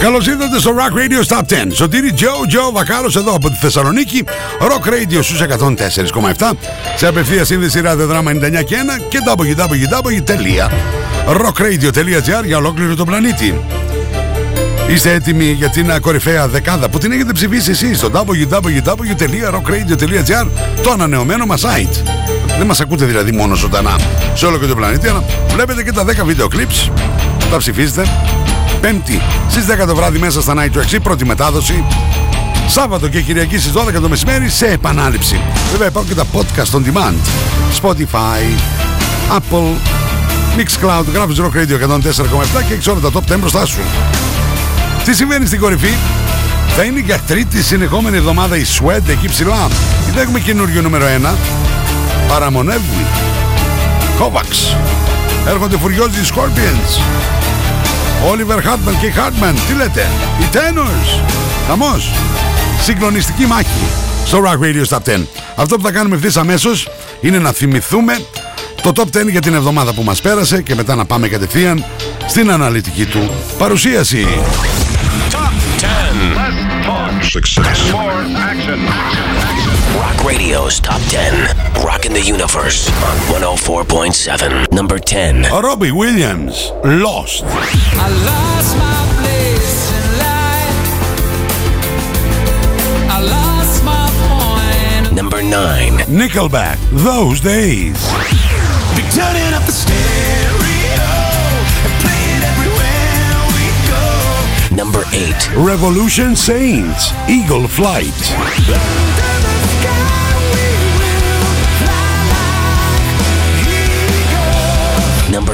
Καλώς ήρθατε στο Rock Radio Stop 10. Σωτήρι Τζο, Τζο Βακάρος εδώ από τη Θεσσαλονίκη. Rock Radio στους 104,7. Σε απευθεία σύνδεση ραδιοδράμα 99 και 1 και www.rockradio.gr για ολόκληρο τον πλανήτη. Είστε έτοιμοι για την κορυφαία δεκάδα που την έχετε ψηφίσει εσείς στο www.rockradio.gr το ανανεωμένο μας site. Δεν μας ακούτε δηλαδή μόνο ζωντανά σε όλο και το πλανήτη, αλλά βλέπετε και τα 10 βίντεο clips, τα ψηφίζετε. Πέμπτη στις 10 το βράδυ μέσα στα Night Tracks, πρώτη μετάδοση. Σάββατο και Κυριακή στις 12 το μεσημέρι σε επανάληψη. Βέβαια υπάρχουν και τα podcast on demand. Spotify, Apple, Mixcloud, γράφεις Rock Radio 104,7 και έχεις όλα τα top 10 μπροστά σου. Τι συμβαίνει στην κορυφή; Θα είναι για τρίτη συνεχόμενη εβδομάδα η Sweat εκεί ψηλά. Δεν έχουμε καινούριο νούμερο 1. Παραμονεύουν. Kovacs. Έρχονται φουριόζοι οι Scorpions. Oliver Hartman και Hartman. Τι λέτε; Οι Tenors. Χαμός. Συγκλονιστική μάχη στο Rock Radio Stop 10. Αυτό που θα κάνουμε ευθύς αμέσως είναι να θυμηθούμε το Top 10 για την εβδομάδα που μας πέρασε και μετά να πάμε κατευθείαν στην αναλυτική του παρουσίαση. Success. Rock Radio's Top 10. Rocking the Universe on 104.7. Number 10. Robbie Williams, Lost. Number 9. Nickelback, Those Days. Number 8. Revolution Saints, Eagle Flight.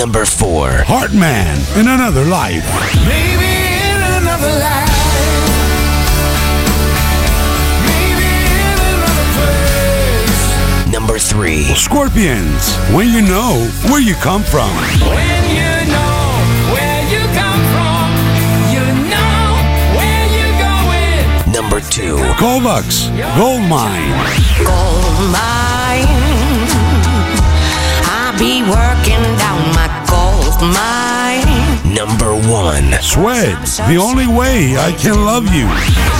Number 4. Heartman, In Another Life. Maybe in another life. Maybe in another place. Number 3. Scorpions, When You Know Where You Come From. When you know where you come from, you know where you're going. Number 2. Kovacs, Gold Mine. gold mine. Be working down my gold mine. Number 1. Sweat, The Only Way I Can Love You.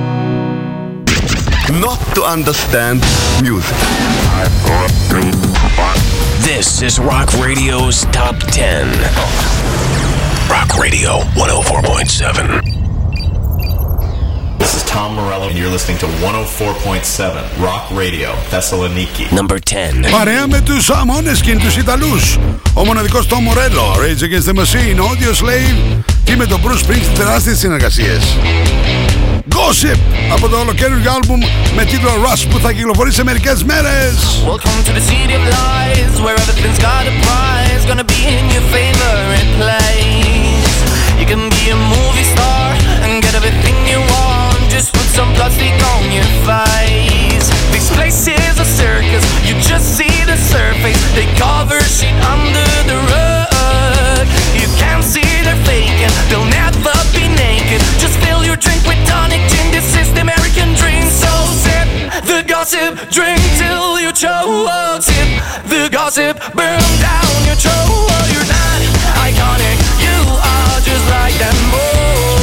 Not to understand music. This is Rock Radio's Top 10. Rock Radio 104.7. This is Tom Morello, and you're listening to 104.7 Rock Radio, Thessaloniki. Number 10. Παρέα με τους Αμόνεσκιν, τους Ιταλούς. Ο μοναδικός Tom Morello, Rage Against the Machine, Audio Slave και με τον Bruce Springsteen τεράστιες συνεργασίες. Gossip από το ολοκαίριο άλμπουμ με τίτλο Rush που θα κυκλοφορήσει σε μερικές μέρες. Welcome to the city of lies, where everything's got a prize. Gonna be in your favorite place. You can be a movie star and get everything some plastic on your face. This place is a circus, you just see the surface. They cover shit under the rug. You can't see they're faking, they'll never be naked. Just fill your drink with tonic gin. This is the American dream, so sip the gossip, drink till you choke. Tip the gossip, burn down your choke. You're not iconic, you are just like them. Oh,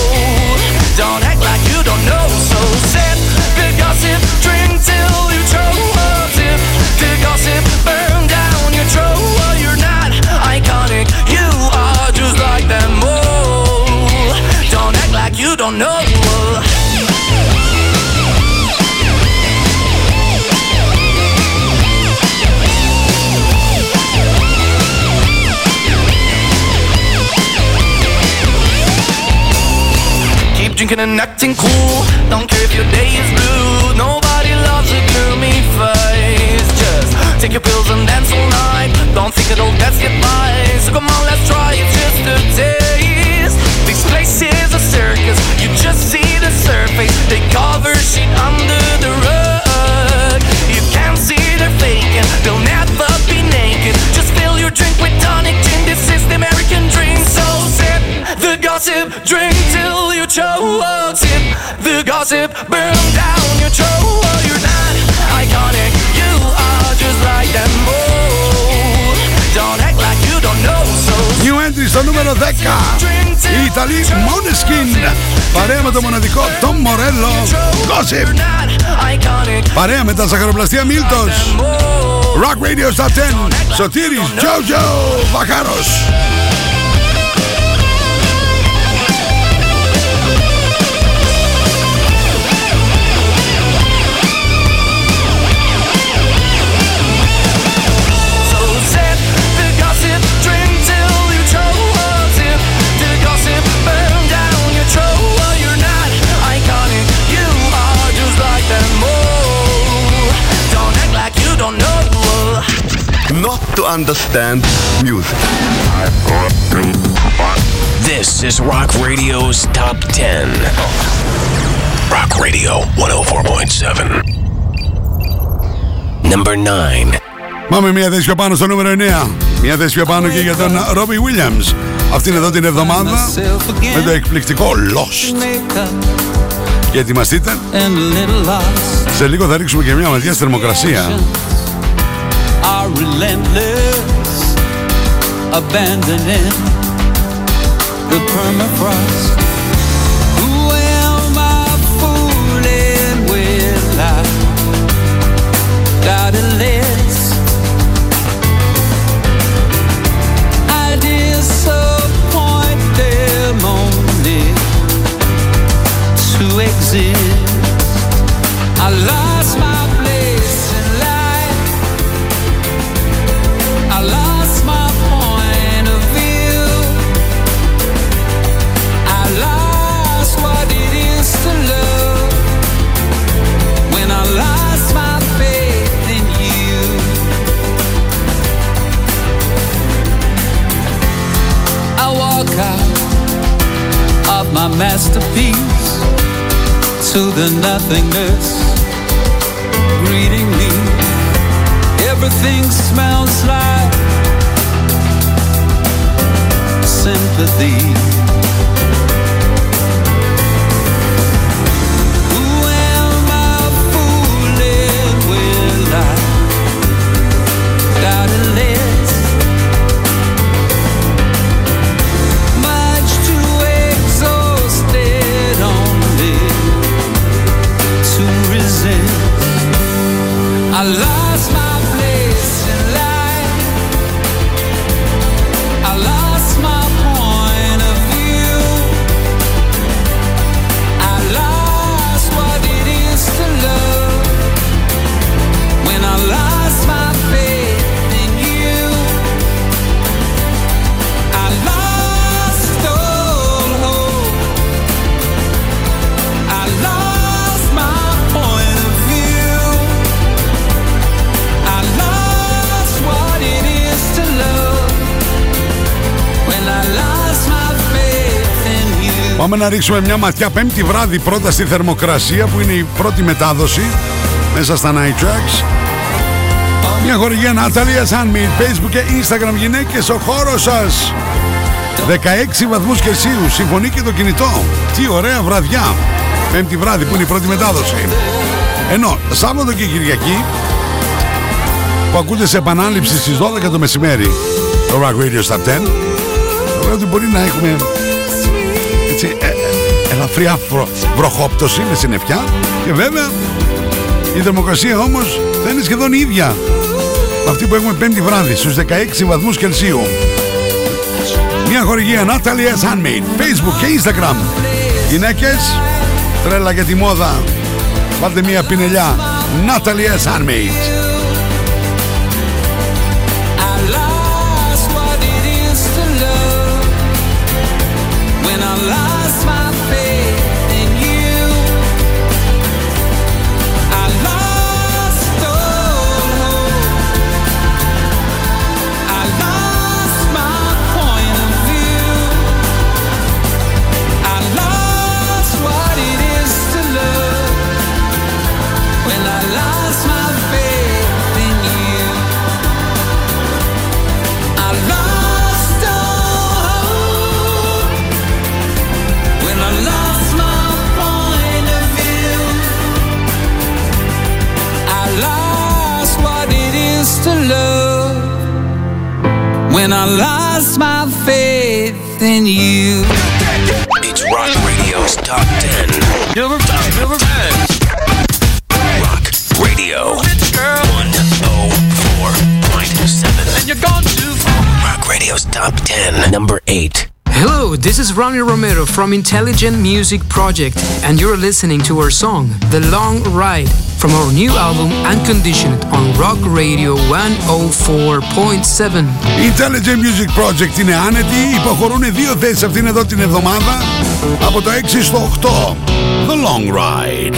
νούμερο 10. Οι Ιταλοί Måneskin. Παρέα με το μοναδικό Tom Morello. Gossip. you're not iconic. Παρέα με τα ζαχαροπλαστεία Μίλτος. Rock Radio Top 10. Σωτήρης Jojo Βαχάρος. To understand music. This is Rock Radio's Top 10. Rock Radio 104.7. Number 9. Πάμε μια θέση πιο πάνω στο νούμερο 9. Μια θέση πιο πάνω και για τον Robbie Williams. Αυτήν εδώ την εβδομάδα με το εκπληκτικό Lost. Και ετοιμαστείτε. Σε λίγο θα ρίξουμε και μια ματιά στη θερμοκρασία. Are relentless, abandoning the permafrost. Masterpiece to the nothingness greeting me. Everything smells like sympathy. Να ρίξουμε μια ματιά πέμπτη βράδυ πρώτα στη θερμοκρασία που είναι η πρώτη μετάδοση μέσα στα Night Tracks. Μια χορηγία Natalia Sunmeet, Facebook και Instagram γυναίκες, ο χώρος σας. 16 βαθμούς Κελσίου, συμφωνεί και το κινητό. Τι ωραία βραδιά. Πέμπτη βράδυ που είναι η πρώτη μετάδοση. Ενώ Σάββατο και Κυριακή που ακούτε σε επανάληψη στις 12 το μεσημέρι το Rock Radio Stop 10 Βέβαια ότι μπορεί να έχουμε έτσι, ε, ε, ελαφριά βρο, βροχόπτωση με συννεφιά. Και βέβαια η θερμοκρασία όμως θα είναι σχεδόν η ίδια με αυτή που έχουμε πέμπτη βράδυ στους 16 βαθμούς Κελσίου. Μια χορηγία Natalia Handmade. Facebook και Instagram. Γυναίκες Τρέλα για τη μόδα. Βάλτε μια πινελιά. Natalia Handmade when I lost my faith in you. It's Rock Radio's Top 10. Number, number 10. Rock Radio 104.7. And you're gone too far. Rock Radio's Top 10. Number 8. Hello, this is Ronnie Romero from Intelligent Music Project, and you're listening to our song, The Long Ride, from our new album, Unconditioned, on Rock Radio 104.7. Η Intelligent Music Project είναι άνετη, υποχωρούν δύο θέσεις αυτήν εδώ την εβδομάδα από το 6 στο 8. The Long Ride.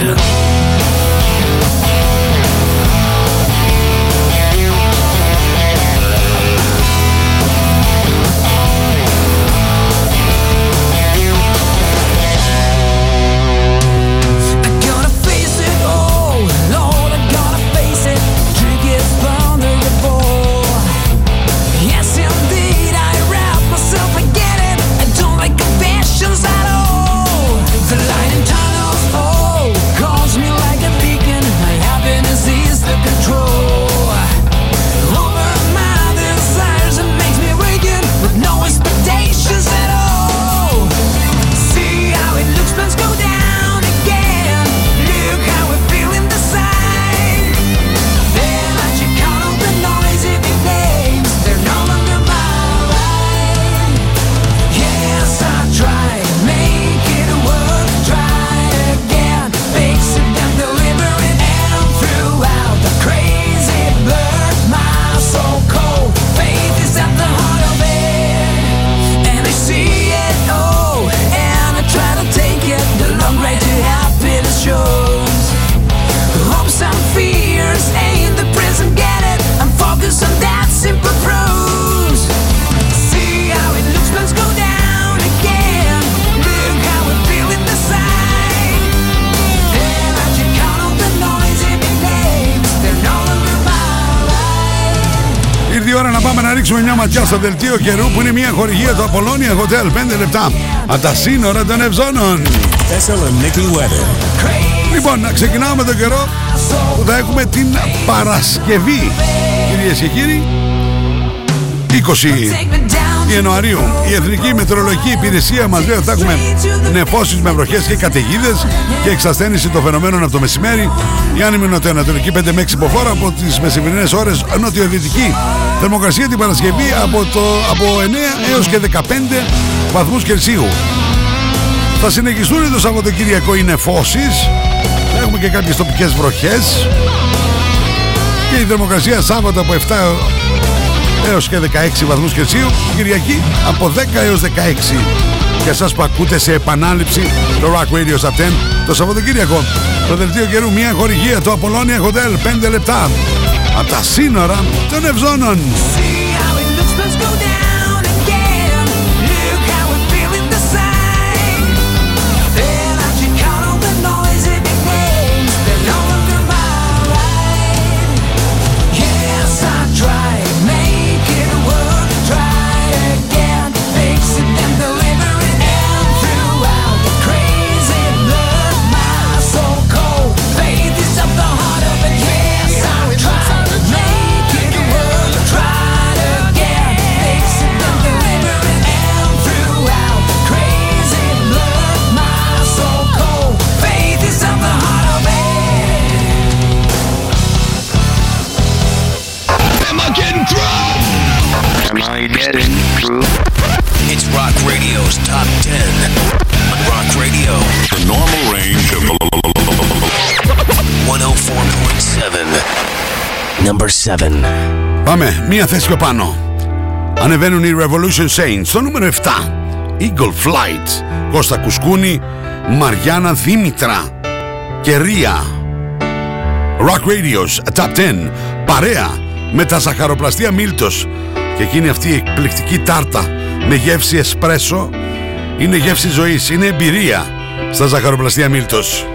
Χορηγία του Απολώνια Hotel 5 λεπτά από τα σύνορα των Ευζώνων. Λοιπόν, να ξεκινάμε με τον καιρό που θα έχουμε την Παρασκευή. Κυρίες και κύριοι, 20 Ιανουαρίου η Εθνική Μετεωρολογική Υπηρεσία μας λέει ότι θα έχουμε νεφώσεις με βροχές και καταιγίδες και εξασθένηση των φαινομένων από το μεσημέρι. Η άνεμη νοτιοανατολική 5 με 6 υποφόρα από τις μεσημερινές ώρες νοτιοδυτική. Θερμοκρασία την Παρασκευή από, το, από 9 έως και 15 βαθμούς Κελσίου. Θα συνεχιστούν το Σαββατοκύριακο οι νεφώσεις. Θα έχουμε και κάποιες τοπικές βροχές. Και η θερμοκρασία Σάββατο από 7 έως και 16 βαθμούς Κελσίου. Κυριακή από 10 έως 16. Για εσάς που ακούτε σε επανάληψη το Rock Radio Stop 10 το Σαββατοκύριακο. Το δελτίο καιρού μια χορηγία το Apollonia Hotel 5 λεπτά. Από τα σύνορα των Ευζώνων. Number 7. Πάμε, μία θέση πιο πάνω. Ανεβαίνουν οι Revolution Saints στο νούμερο 7. Eagle Flight. Κώστα Κουσκούνη, Μαριάννα Δήμητρα και Ρία. Rock Radio's Top 10. Παρέα με τα ζαχαροπλαστεία Μίλτος. Και εκείνη αυτή η εκπληκτική τάρτα με γεύση εσπρέσο. Είναι γεύση ζωής, είναι εμπειρία στα ζαχαροπλαστεία Μίλτος.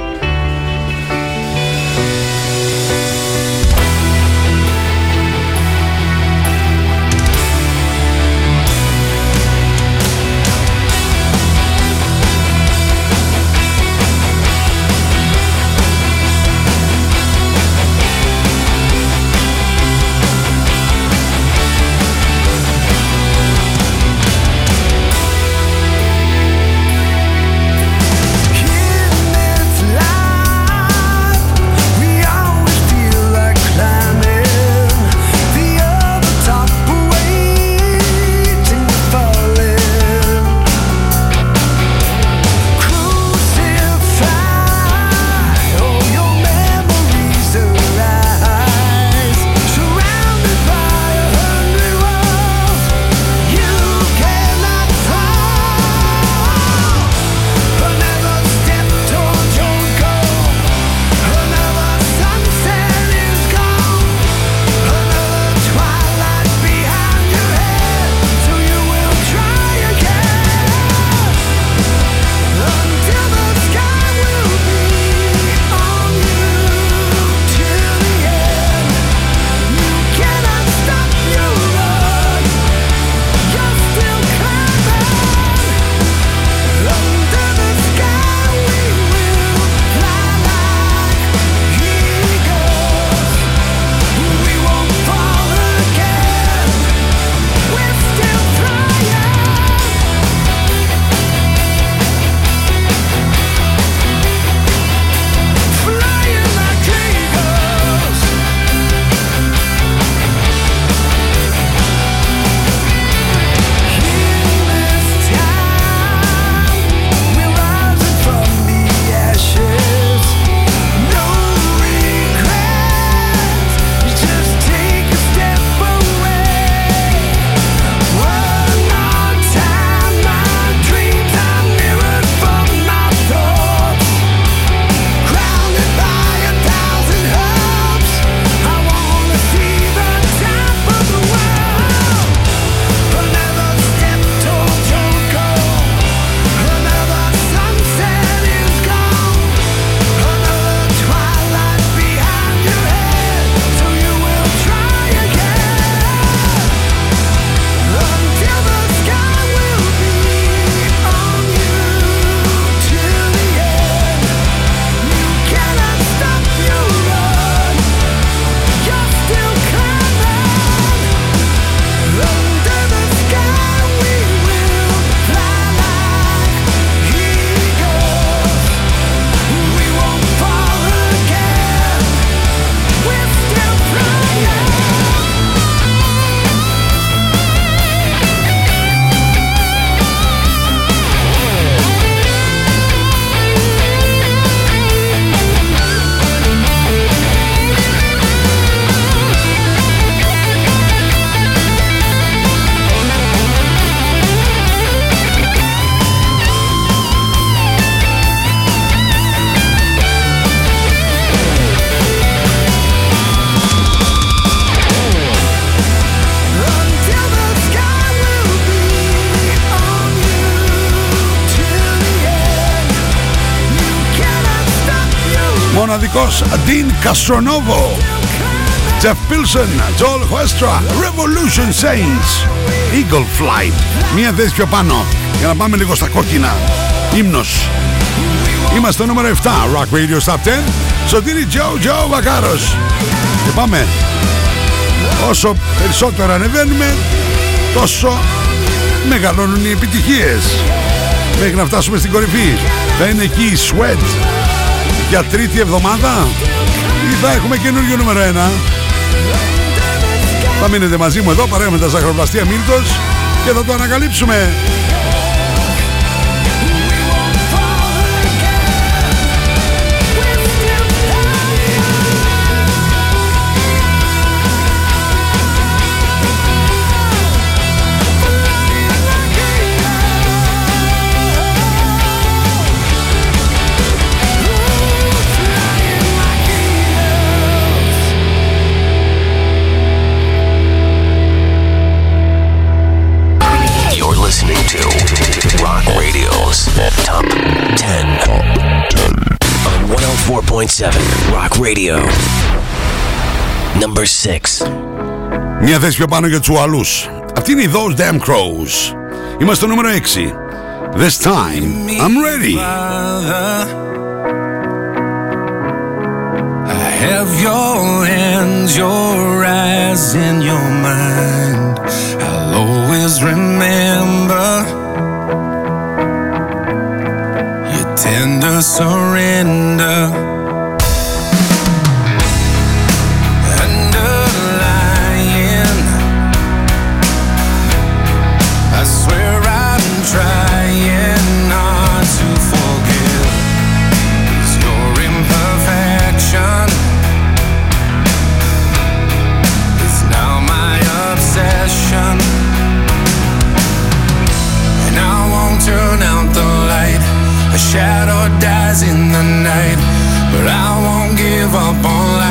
Μοναδικός Dean Castronovo Jeff Pilson, Joel Huestra Revolution Saints Eagle Flight. Μία θέση πιο πάνω. Για να πάμε λίγο στα κόκκινα. Ύμνος. Είμαστε στο νούμερο 7 Rock Radio Top 10 Σωτήρι Joe Joe Βακάρος. Και πάμε. Όσο περισσότερο ανεβαίνουμε Τόσο μεγαλώνουν οι επιτυχίες. Μέχρι να φτάσουμε στην κορυφή. Θα είναι εκεί η Sweat για τρίτη εβδομάδα. Ή θα έχουμε καινούριο νούμερο 1 Θα μείνετε μαζί μου εδώ παρέα με τα ζαχαροπλαστεία Μίλτος. Και θα το ανακαλύψουμε. 104.7 Rock Radio. Number 6. Μια θέση πιο πάνω για τους ουαλούς. Αυτή είναι η Those Damn Crows. Είμαστε στο νούμερο 6. This time, I'm ready. I have your hands, your eyes, and your mind. I'll always remember your tender surrender. In the night, but I won't give up on life.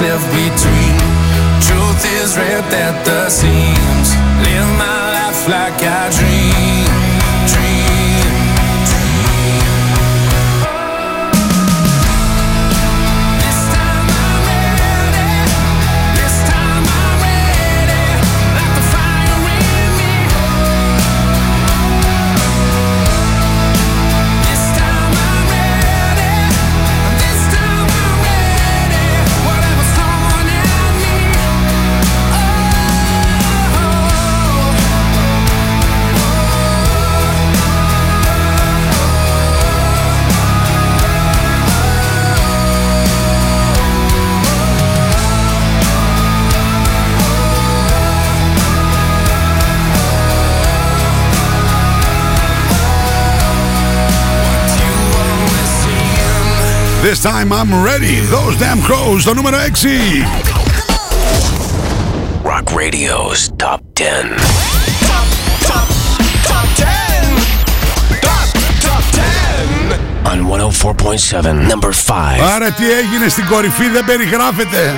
sniff between This time I'm ready. Those damn crows. Το νούμερο 6. Rock Radio's Top 10. On 104.7, number 5. Άρα τι έγινε στην κορυφή δεν περιγράφεται.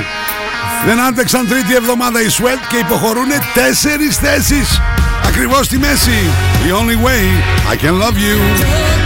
Δεν άντεξαν τρίτη εβδομάδα οι Sweat και υποχωρούν τέσσερις θέσεις. Ακριβώς στη μέση. The only way I can love you.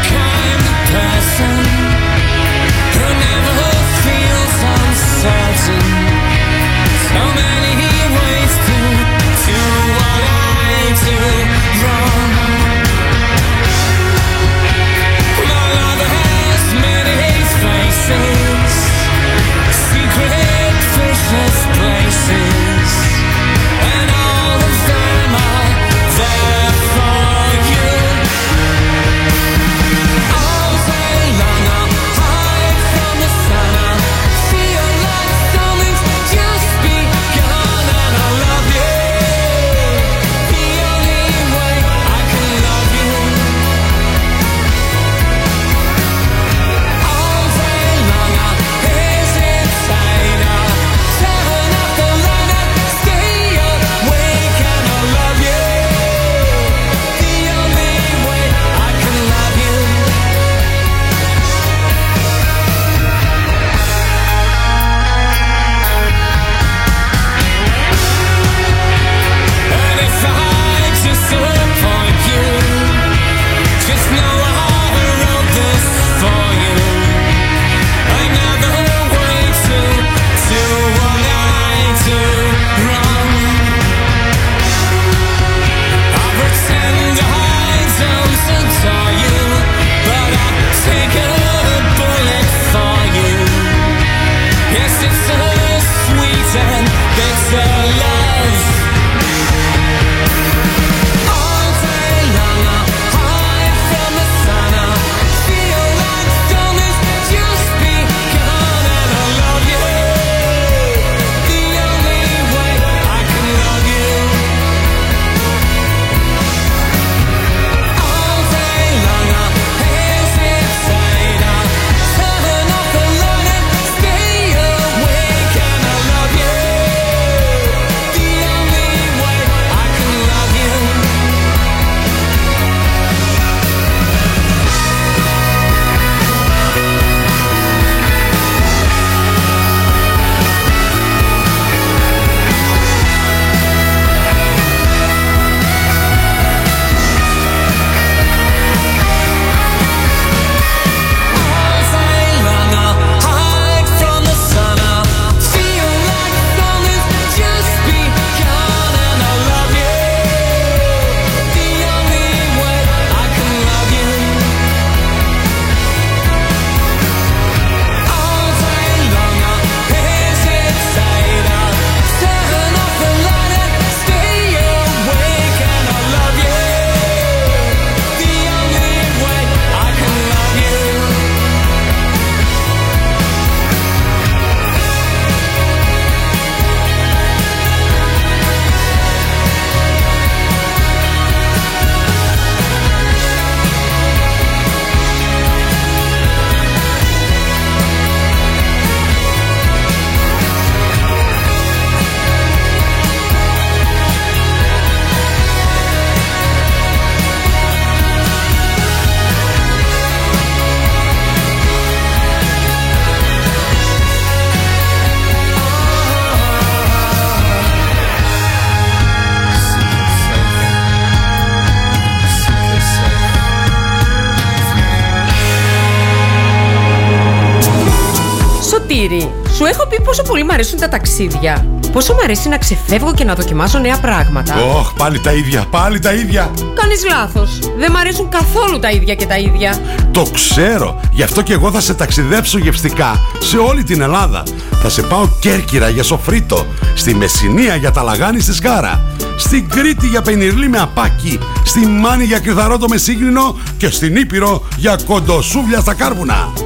Πόσο πολύ μου αρέσουν τα ταξίδια. Πόσο μου αρέσει να ξεφεύγω και να δοκιμάσω νέα πράγματα. Ωχ, πάλι τα ίδια, πάλι τα ίδια. Κάνεις λάθος. Δεν μου αρέσουν καθόλου τα ίδια και τα ίδια. Το ξέρω. Γι' αυτό και εγώ θα σε ταξιδέψω γευστικά σε όλη την Ελλάδα. Θα σε πάω Κέρκυρα για σοφρίτο, στη Μεσσηνία για τα λαγάνι στη Σκάρα, στην Κρήτη για πενιρλί με απάκι, στη Μάνη για κρυθαρότο με σύγκρινο και στην Ήπειρο για κοντοσούβλια στα κάρβουνα.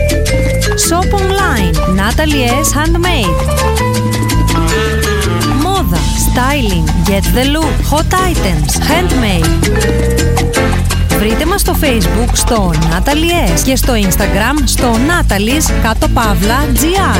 Shop online. Natalie S. Handmade. Μόδα. Styling. Get the look. Hot items. Handmade. Βρείτε μας στο facebook στο Natalie S. και στο instagram στο Natalie's κάτω παύλα GR.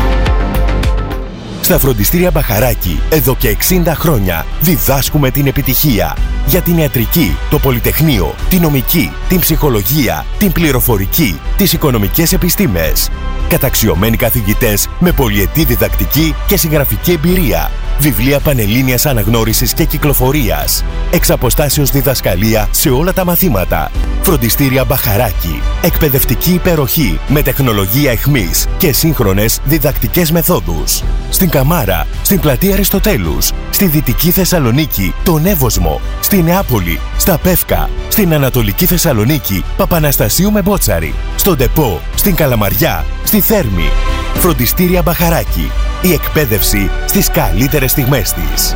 Στα φροντιστήρια Μπαχαράκη, εδώ και 60 χρόνια, διδάσκουμε την επιτυχία. Για την ιατρική, το πολυτεχνείο, την νομική, την ψυχολογία, την πληροφορική, τις οικονομικές επιστήμες. Καταξιωμένοι καθηγητές με πολυετή διδακτική και συγγραφική εμπειρία. Βιβλία πανελλήνιας αναγνώρισης και κυκλοφορίας. Εξ αποστάσεως διδασκαλία σε όλα τα μαθήματα. Φροντιστήρια Μπαχαράκη. Εκπαιδευτική υπεροχή με τεχνολογία εχμής και σύγχρονες διδακτικές μεθόδους. Στην Καμάρα, στην πλατεία Αριστοτέλους, στη Δυτική Θεσσαλονίκη, τον Εύωσμο, στη Νεάπολη, στα Πεύκα, στην Ανατολική Θεσσαλονίκη, Παπαναστασίου με Μπότσαρη, στον Τεπό, στην Καλαμαριά, στη Θέρμη. Φροντιστήρια Μπαχαράκη. Η εκπαίδευση στις καλύτερες στιγμές της.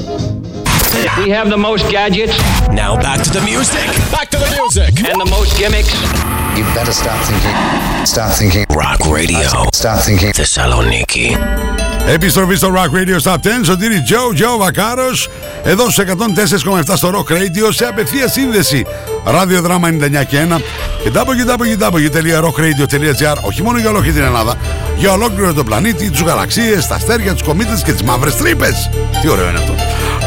We have the most gadgets. Now back to the music. Back to the music. And the most gimmicks. You better start thinking. Start thinking. Rock Radio. Start thinking. Θεσσαλονίκη. Επιστροφή στο Rock Radio Stop 10, Σωτήρη Τζο, Τζο Βακάρος, εδώ στους 104,7 στο Rock Radio σε απευθεία σύνδεση. Ραδιοδράμα 99 και 1 και www.rockradio.gr όχι μόνο για ολόκληρη την Ελλάδα, για ολόκληρο τον πλανήτη, τους γαλαξίες, τα αστέρια, τους κομήτες και τις μαύρες τρύπες. Τι ωραίο είναι αυτό.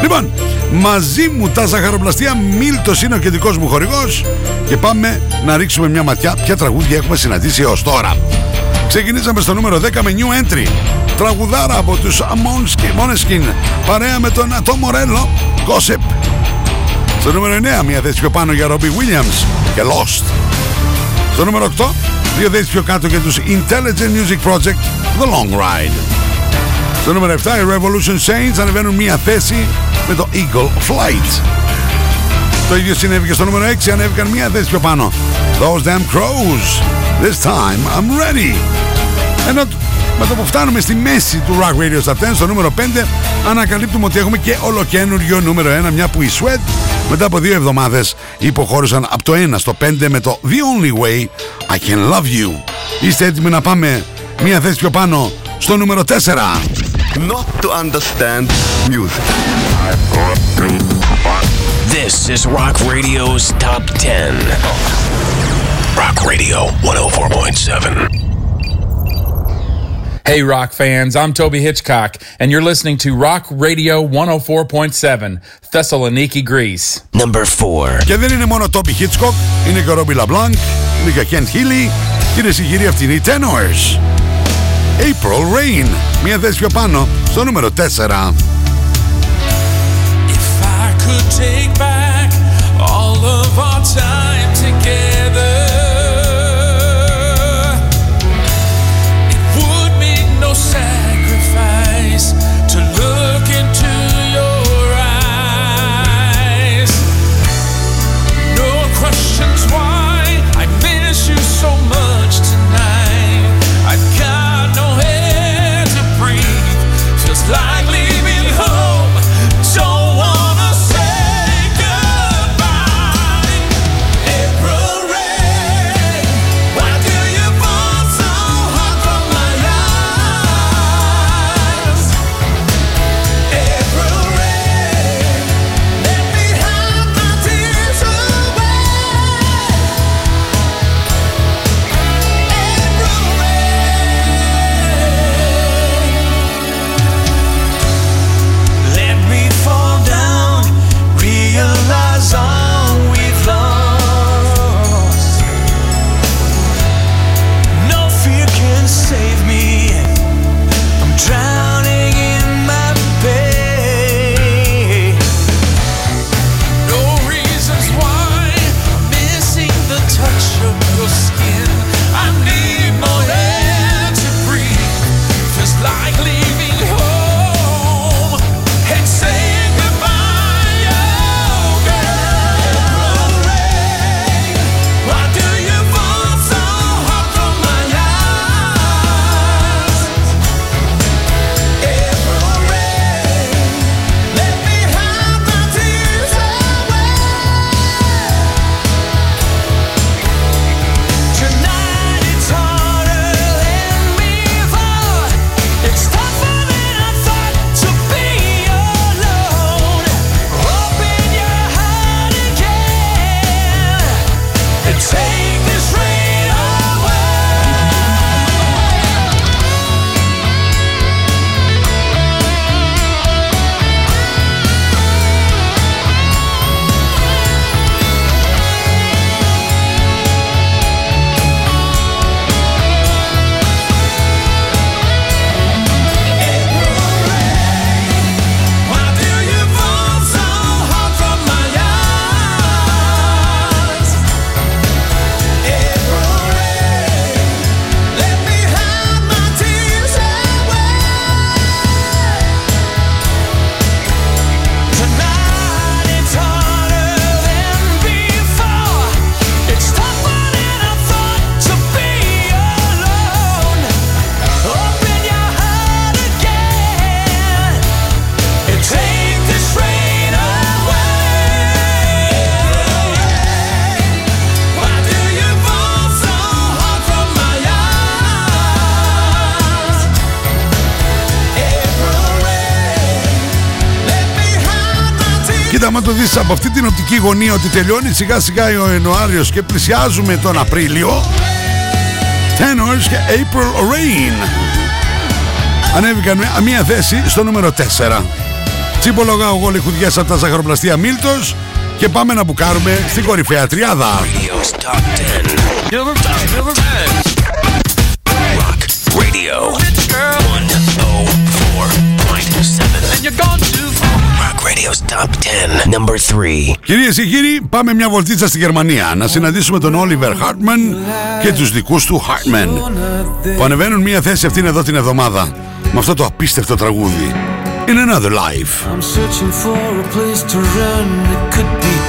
Λοιπόν, μαζί μου τα ζαχαροπλαστεία Μίλτος είναι ο κεντρικός μου χορηγός και πάμε να ρίξουμε μια ματιά ποια τραγούδια έχουμε συναντήσει έως τώρα. Ξεκινήσαμε στο νούμερο 10 με New Entry. Τραγουδάρα από τους Måneskin, Måneskin παρέα με τον Tom Morello, Gossip. Στο νούμερο 9 μια θέση πιο πάνω για Robbie Williams και Lost. Στο νούμερο 8 δύο θέσεις πιο κάτω για τους Intelligent Music Project, The Long Ride. Στο νούμερο 7 οι Revolution Saints ανεβαίνουν μια θέση με το Eagle Flight. Το ίδιο συνέβη και στο νούμερο 6 ανέβηκαν μια θέση πιο πάνω. Those damn crows. This time I'm ready. Ενώ με το που φτάνουμε στη μέση του Rock Radio Stop 10 στο νούμερο 5 ανακαλύπτουμε ότι έχουμε και ολοκένουργιο νούμερο 1 μια που οι Sweat μετά από δύο εβδομάδες υποχώρησαν από το 1 στο 5 με το The Only Way I Can Love You. Είστε έτοιμοι να πάμε μια θέση πιο πάνω στο νούμερο 4. Not to understand music. This is Rock Radio's Top 10. Rock Radio 104.7. Hey, rock fans, I'm Toby Hitchcock, and you're listening to Rock Radio 104.7, Thessaloniki, Greece. Number 4. Και δεν είναι μόνο Toby Hitchcock, είναι και ο Robbie LeBlanc, είναι και Kent Healy και είναι συγγυρή αυτή είναι οι Tenors. April Rain. Μία θέση πιο πάνω, στο νούμερο 4. If I could take back all of our time together αυτή την οπτική γωνία ότι τελειώνει σιγά σιγά ο Ιανουάριος και πλησιάζουμε τον Απρίλιο Tenors και April Rain ανέβηκαν με μία θέση στο νούμερο 4. Τσίπολογα ο γολιχουδιές από τα ζαχαροπλαστεία Μίλτος και πάμε να μπουκάρουμε στην κορυφαία τριάδα. Radio's top 10. Radio 104.7. Rock Radio's top 10. Number 3. Κυρίες και κύριοι, πάμε μια βολτίτσα στη Γερμανία να συναντήσουμε τον Όλιβερ Χάρτμαν και τους δικούς του Χάρτμαν που ανεβαίνουν μια θέση αυτήν εδώ την εβδομάδα με αυτό το απίστευτο τραγούδι. In another life. I'm searching for a place to run. It could be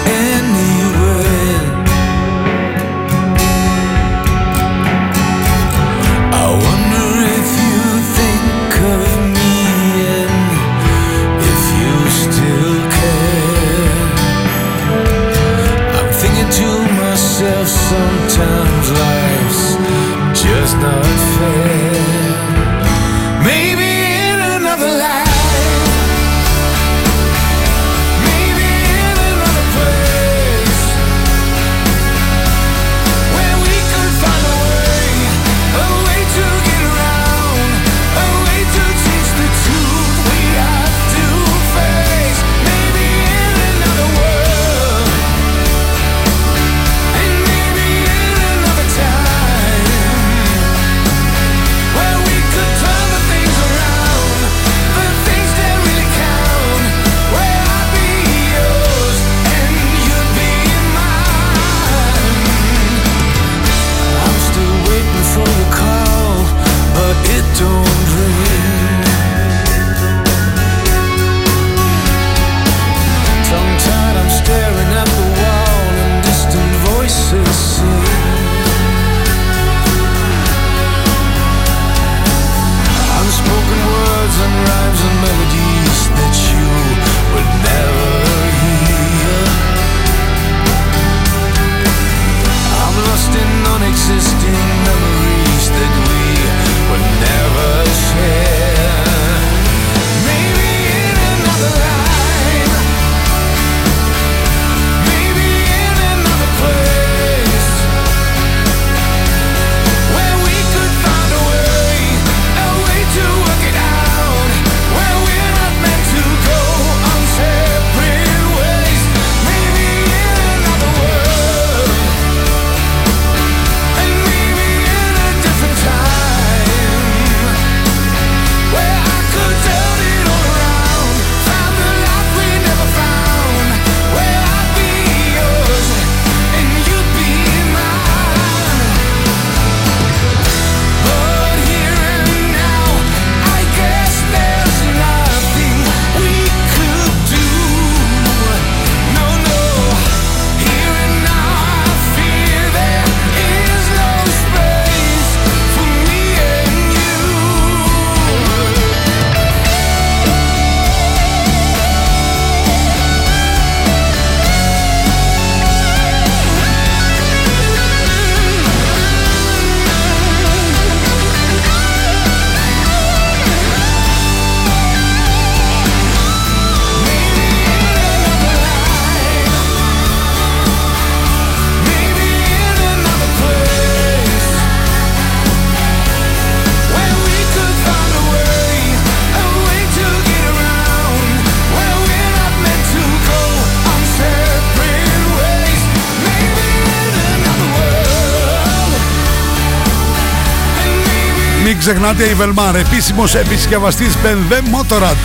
ξεχνάτε η Velmar, επίσημος επισκευαστής BMW Motorrad.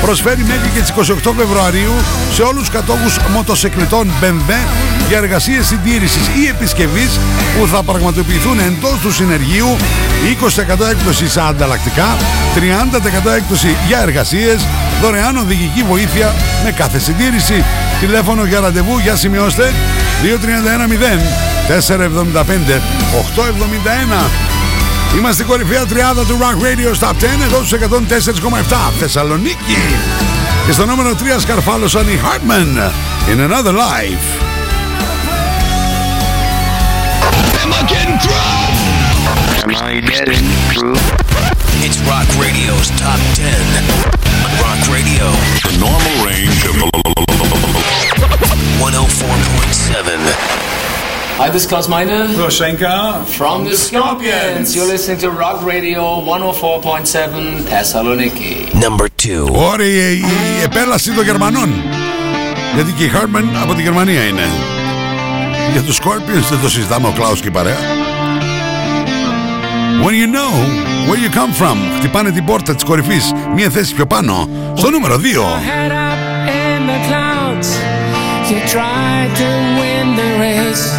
Προσφέρει μέχρι και τις 28 Φεβρουαρίου σε όλους τους κατόχους μοτοσεκλητών BMW για εργασίες συντήρησης ή επισκευής που θα πραγματοποιηθούν εντός του συνεργείου 20% έκπτωση σε ανταλλακτικά, 30% έκπτωση για εργασίες, δωρεάν οδηγική βοήθεια με κάθε συντήρηση. Τηλέφωνο για ραντεβού για σημειώστε 2310 475 871 Είμαστε στην κορυφαία τριάδα του Rock Radio στα 10 εδώ στους 104,7 Θεσσαλονίκη Και στο νούμερο 3 σκαρφάλωσαν οι Hartman In Another Life Am I getting through? Am I getting through? It's Rock Radio's Top 10 Rock Radio The normal range of 104.7 Hi, this is Klaus Meine. Roshenka. From the Scorpions. You're listening to Rock Radio 104.7 Thessaloniki. Number 2. Ωραία η, η επέλαση των Γερμανών. Γιατί και η Harman από τη Γερμανία είναι. Για τους Scorpions δεν το συζητάμε ο Κλάους και η παρέα. When you know where you come from. Χτυπάνε την πόρτα της κορυφής. Μία θέση πιο πάνω. Στο νούμερο 2. Head up in the clouds. You try to win the race.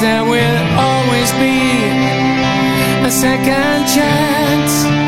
there will always be a second chance.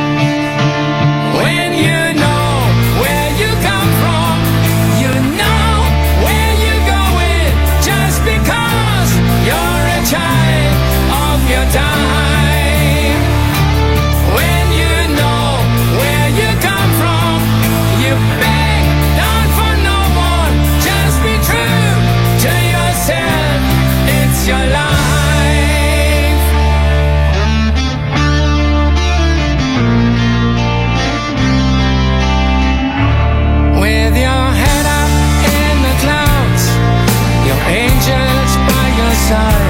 time.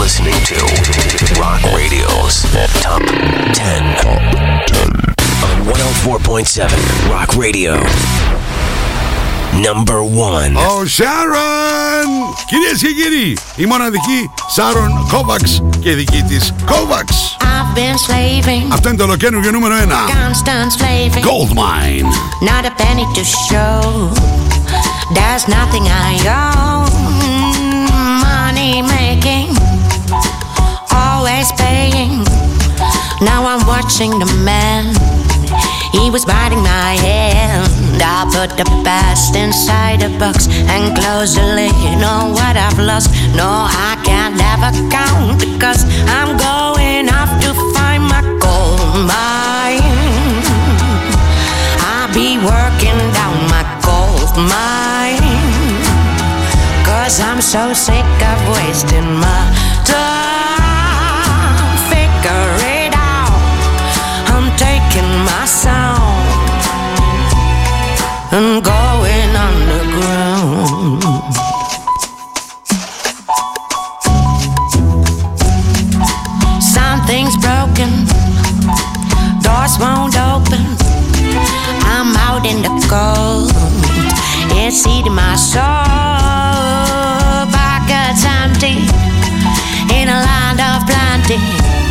You're listening to Rock Radio's Top 10. 104.7 Rock Radio. Number one. Ο Σάρον! Κυρίες και κύριοι, η μοναδική Σάρον Κόβαξ και η δική της Κόβαξ. I've been slaving, Αυτό είναι το ολοκαίνουργιο νούμερο 1. constant slaving. Gold Mine. Not a penny to show. There's nothing I own. Money making, always paying. Now I'm watching the man. He was biting my hand. I put the past inside a box and close the lid You know what I've lost. No, I can't ever count because I'm going off to find my gold mine. I'll be working down my gold mine. Cause I'm so sick of wasting my time. I'm taking my sound and going underground. Something's broken, doors won't open. I'm out in the cold, it's eating my soul. Pockets empty in a land of plenty.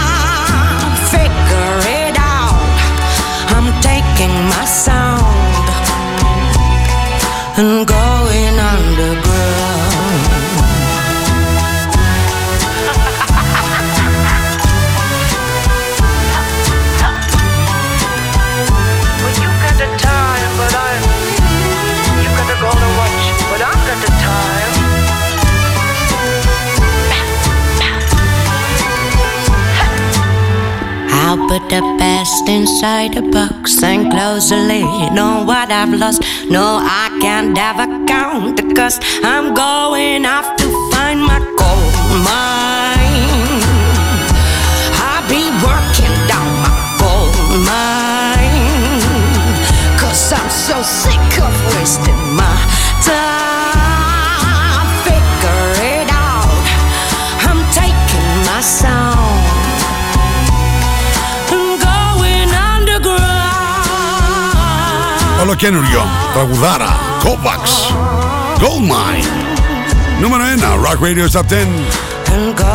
And going underground. Well, you got the time, but I. You got the golden watch, but I've got the time. I'll put the best inside a box and close the lid on what I've lost. No, I can't ever count the cost. I'm going off to find my gold mine. I'll be working down my gold mine. Cause I'm so sick of wasting my time. Figure it out. I'm taking my sound. Underground. Ολοκένουργιο. Τραγουδάρα. Kovacs. Gold Mine. Νούμερο 1. Rock Radio Top 10.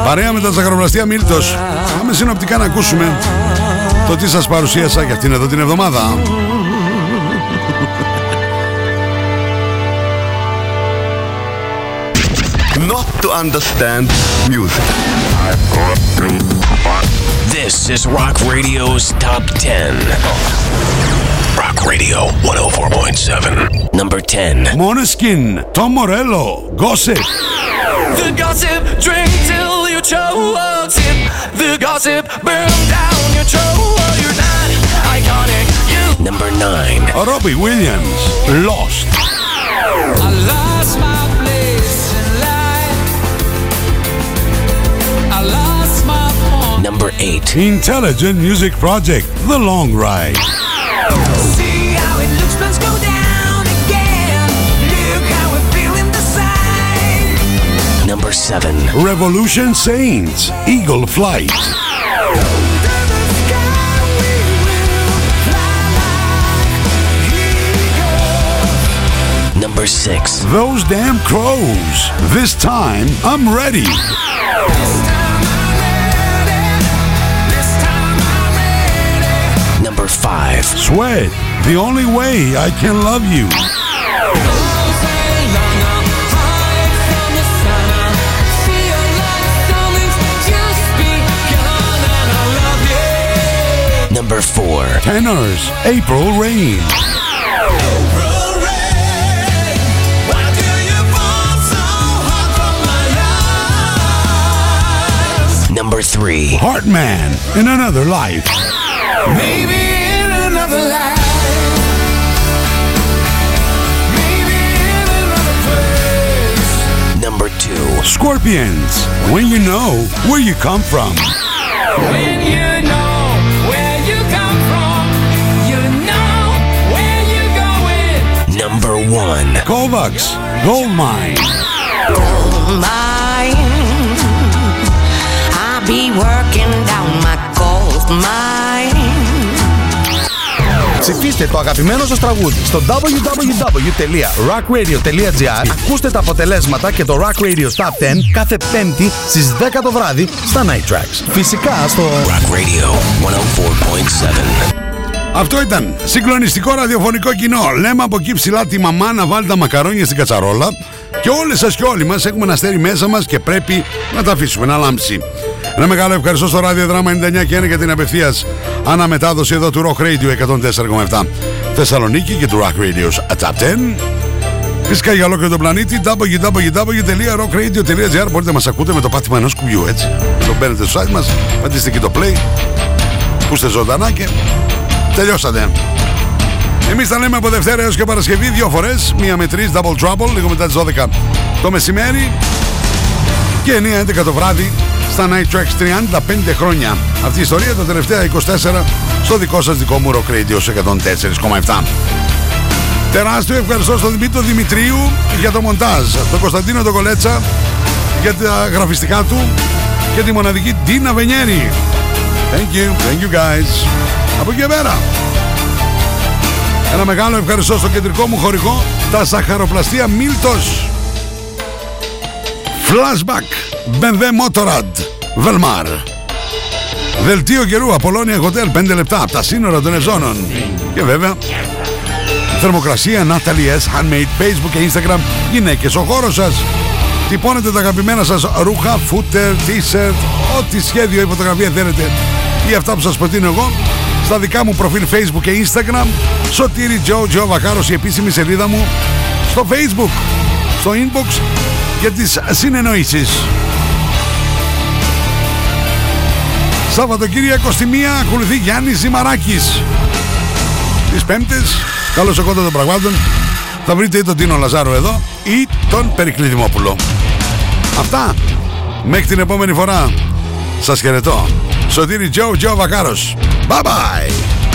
Παρέα με τα ζαχαροπλαστεία Μίλτος. Πάμε συνοπτικά να ακούσουμε το τι σας παρουσίασα για αυτήν εδώ την εβδομάδα. Not to understand music. This is Rock Radio's Top 10. Rock Radio 104.7. Number 10. Måneskin. Tom Morello. Gossip. The gossip, drink till you choke. Sip the gossip, burn down your throat. You're not iconic. You Number 9. Robbie Williams. Lost. I lost my place in life. I lost my home. Number 8. Intelligent Music Project. The Long Ride. Revolution Saints. Eagle Flight. Number 6. Those damn crows. This time I'm ready. Number 5. Sweat. The only way I can love you. Number 4. Tenors, April Rain. Number 3. Heartman, In Another Life. Maybe in another life. Number 2. Scorpions, When You Know Where You Come From. One. Kovacs, Gold Mine. mine. I'll be working down my gold mine. Ψηφίστε το αγαπημένο σας τραγούδι στο www.rockradio.gr Ακούστε τα αποτελέσματα και το Rock Radio Top 10 κάθε πέμπτη στις 10 το βράδυ στα Night Tracks. Φυσικά στο Rock Radio 104.7. Αυτό ήταν συγκλονιστικό ραδιοφωνικό κοινό. Λέμε από εκεί ψηλά τη μαμά να βάλει τα μακαρόνια στην κατσαρόλα και όλες σας και όλοι μας έχουμε ένα αστέρι μέσα μας και πρέπει να τα αφήσουμε να λάμψει. Ένα μεγάλο ευχαριστώ στο ράδιο δράμα 99 και 1 για την απευθείας αναμετάδοση εδώ του Rock Radio 104,7 Θεσσαλονίκη και του Rock Radio Top 10. Φυσικά για ολόκληρο τον πλανήτη www.rockradio.gr Μπορείτε να μας ακούτε με το πάτημα ενός κουμπιού έτσι Το μπαίνετε στο site μας, πατήστε εκεί το play Ακούστε ζωντανά και τελειώσατε. Εμείς τα λέμε από Δευτέρα έως και Παρασκευή δύο φορές. Μία με τρεις double trouble λίγο μετά τις 12 το μεσημέρι. Και 9-11 το βράδυ στα Night Tracks 35 χρόνια. Αυτή η ιστορία τα τελευταία 24 στο δικό σας δικό μου Rock Radio σε 104,7 Τεράστιο ευχαριστώ στον Δημήτρη Δημητρίου για το μοντάζ, τον Κωνσταντίνο τον Κολέτσα για τα γραφιστικά του και τη μοναδική Ντίνα Βενιέρη. Thank you, thank you guys. Από εκεί και πέρα. Ένα μεγάλο ευχαριστώ στο κεντρικό μου χωρικό, τα σαχαροπλαστεία Μίλτος. Flashback, BMW Motorrad, Velmar. Δελτίο καιρού, Απολώνια Hotel, 5 λεπτά από τα σύνορα των Εζώνων. Και βέβαια, Θερμοκρασία, Natalie S, Handmade, Facebook και Instagram. Γυναίκες, ο χώρος σας. Τυπώνετε τα αγαπημένα σας ρούχα, footer, t-shirt, ό,τι σχέδιο ή φωτογραφία θέλετε ή αυτά που σας προτείνω εγώ στα δικά μου προφίλ Facebook και Instagram Σωτήρι Τζο Τζο Βακάρος η επίσημη σελίδα μου στο Facebook, στο inbox για τις συνεννοήσεις. Σαββατοκύριακο στη μία ακολουθεί Γιάννης Ζημαράκης. Τις Πέμπτες, καλώς εγώ των πραγμάτων, θα βρείτε ή τον Τίνο Λαζάρο εδώ ή τον Περικλή Δημόπουλο. Αυτά. Μέχρι την επόμενη φορά. Σας χαιρετώ. Σωτήρι Τζο Τζο Βακάρος. Bye bye.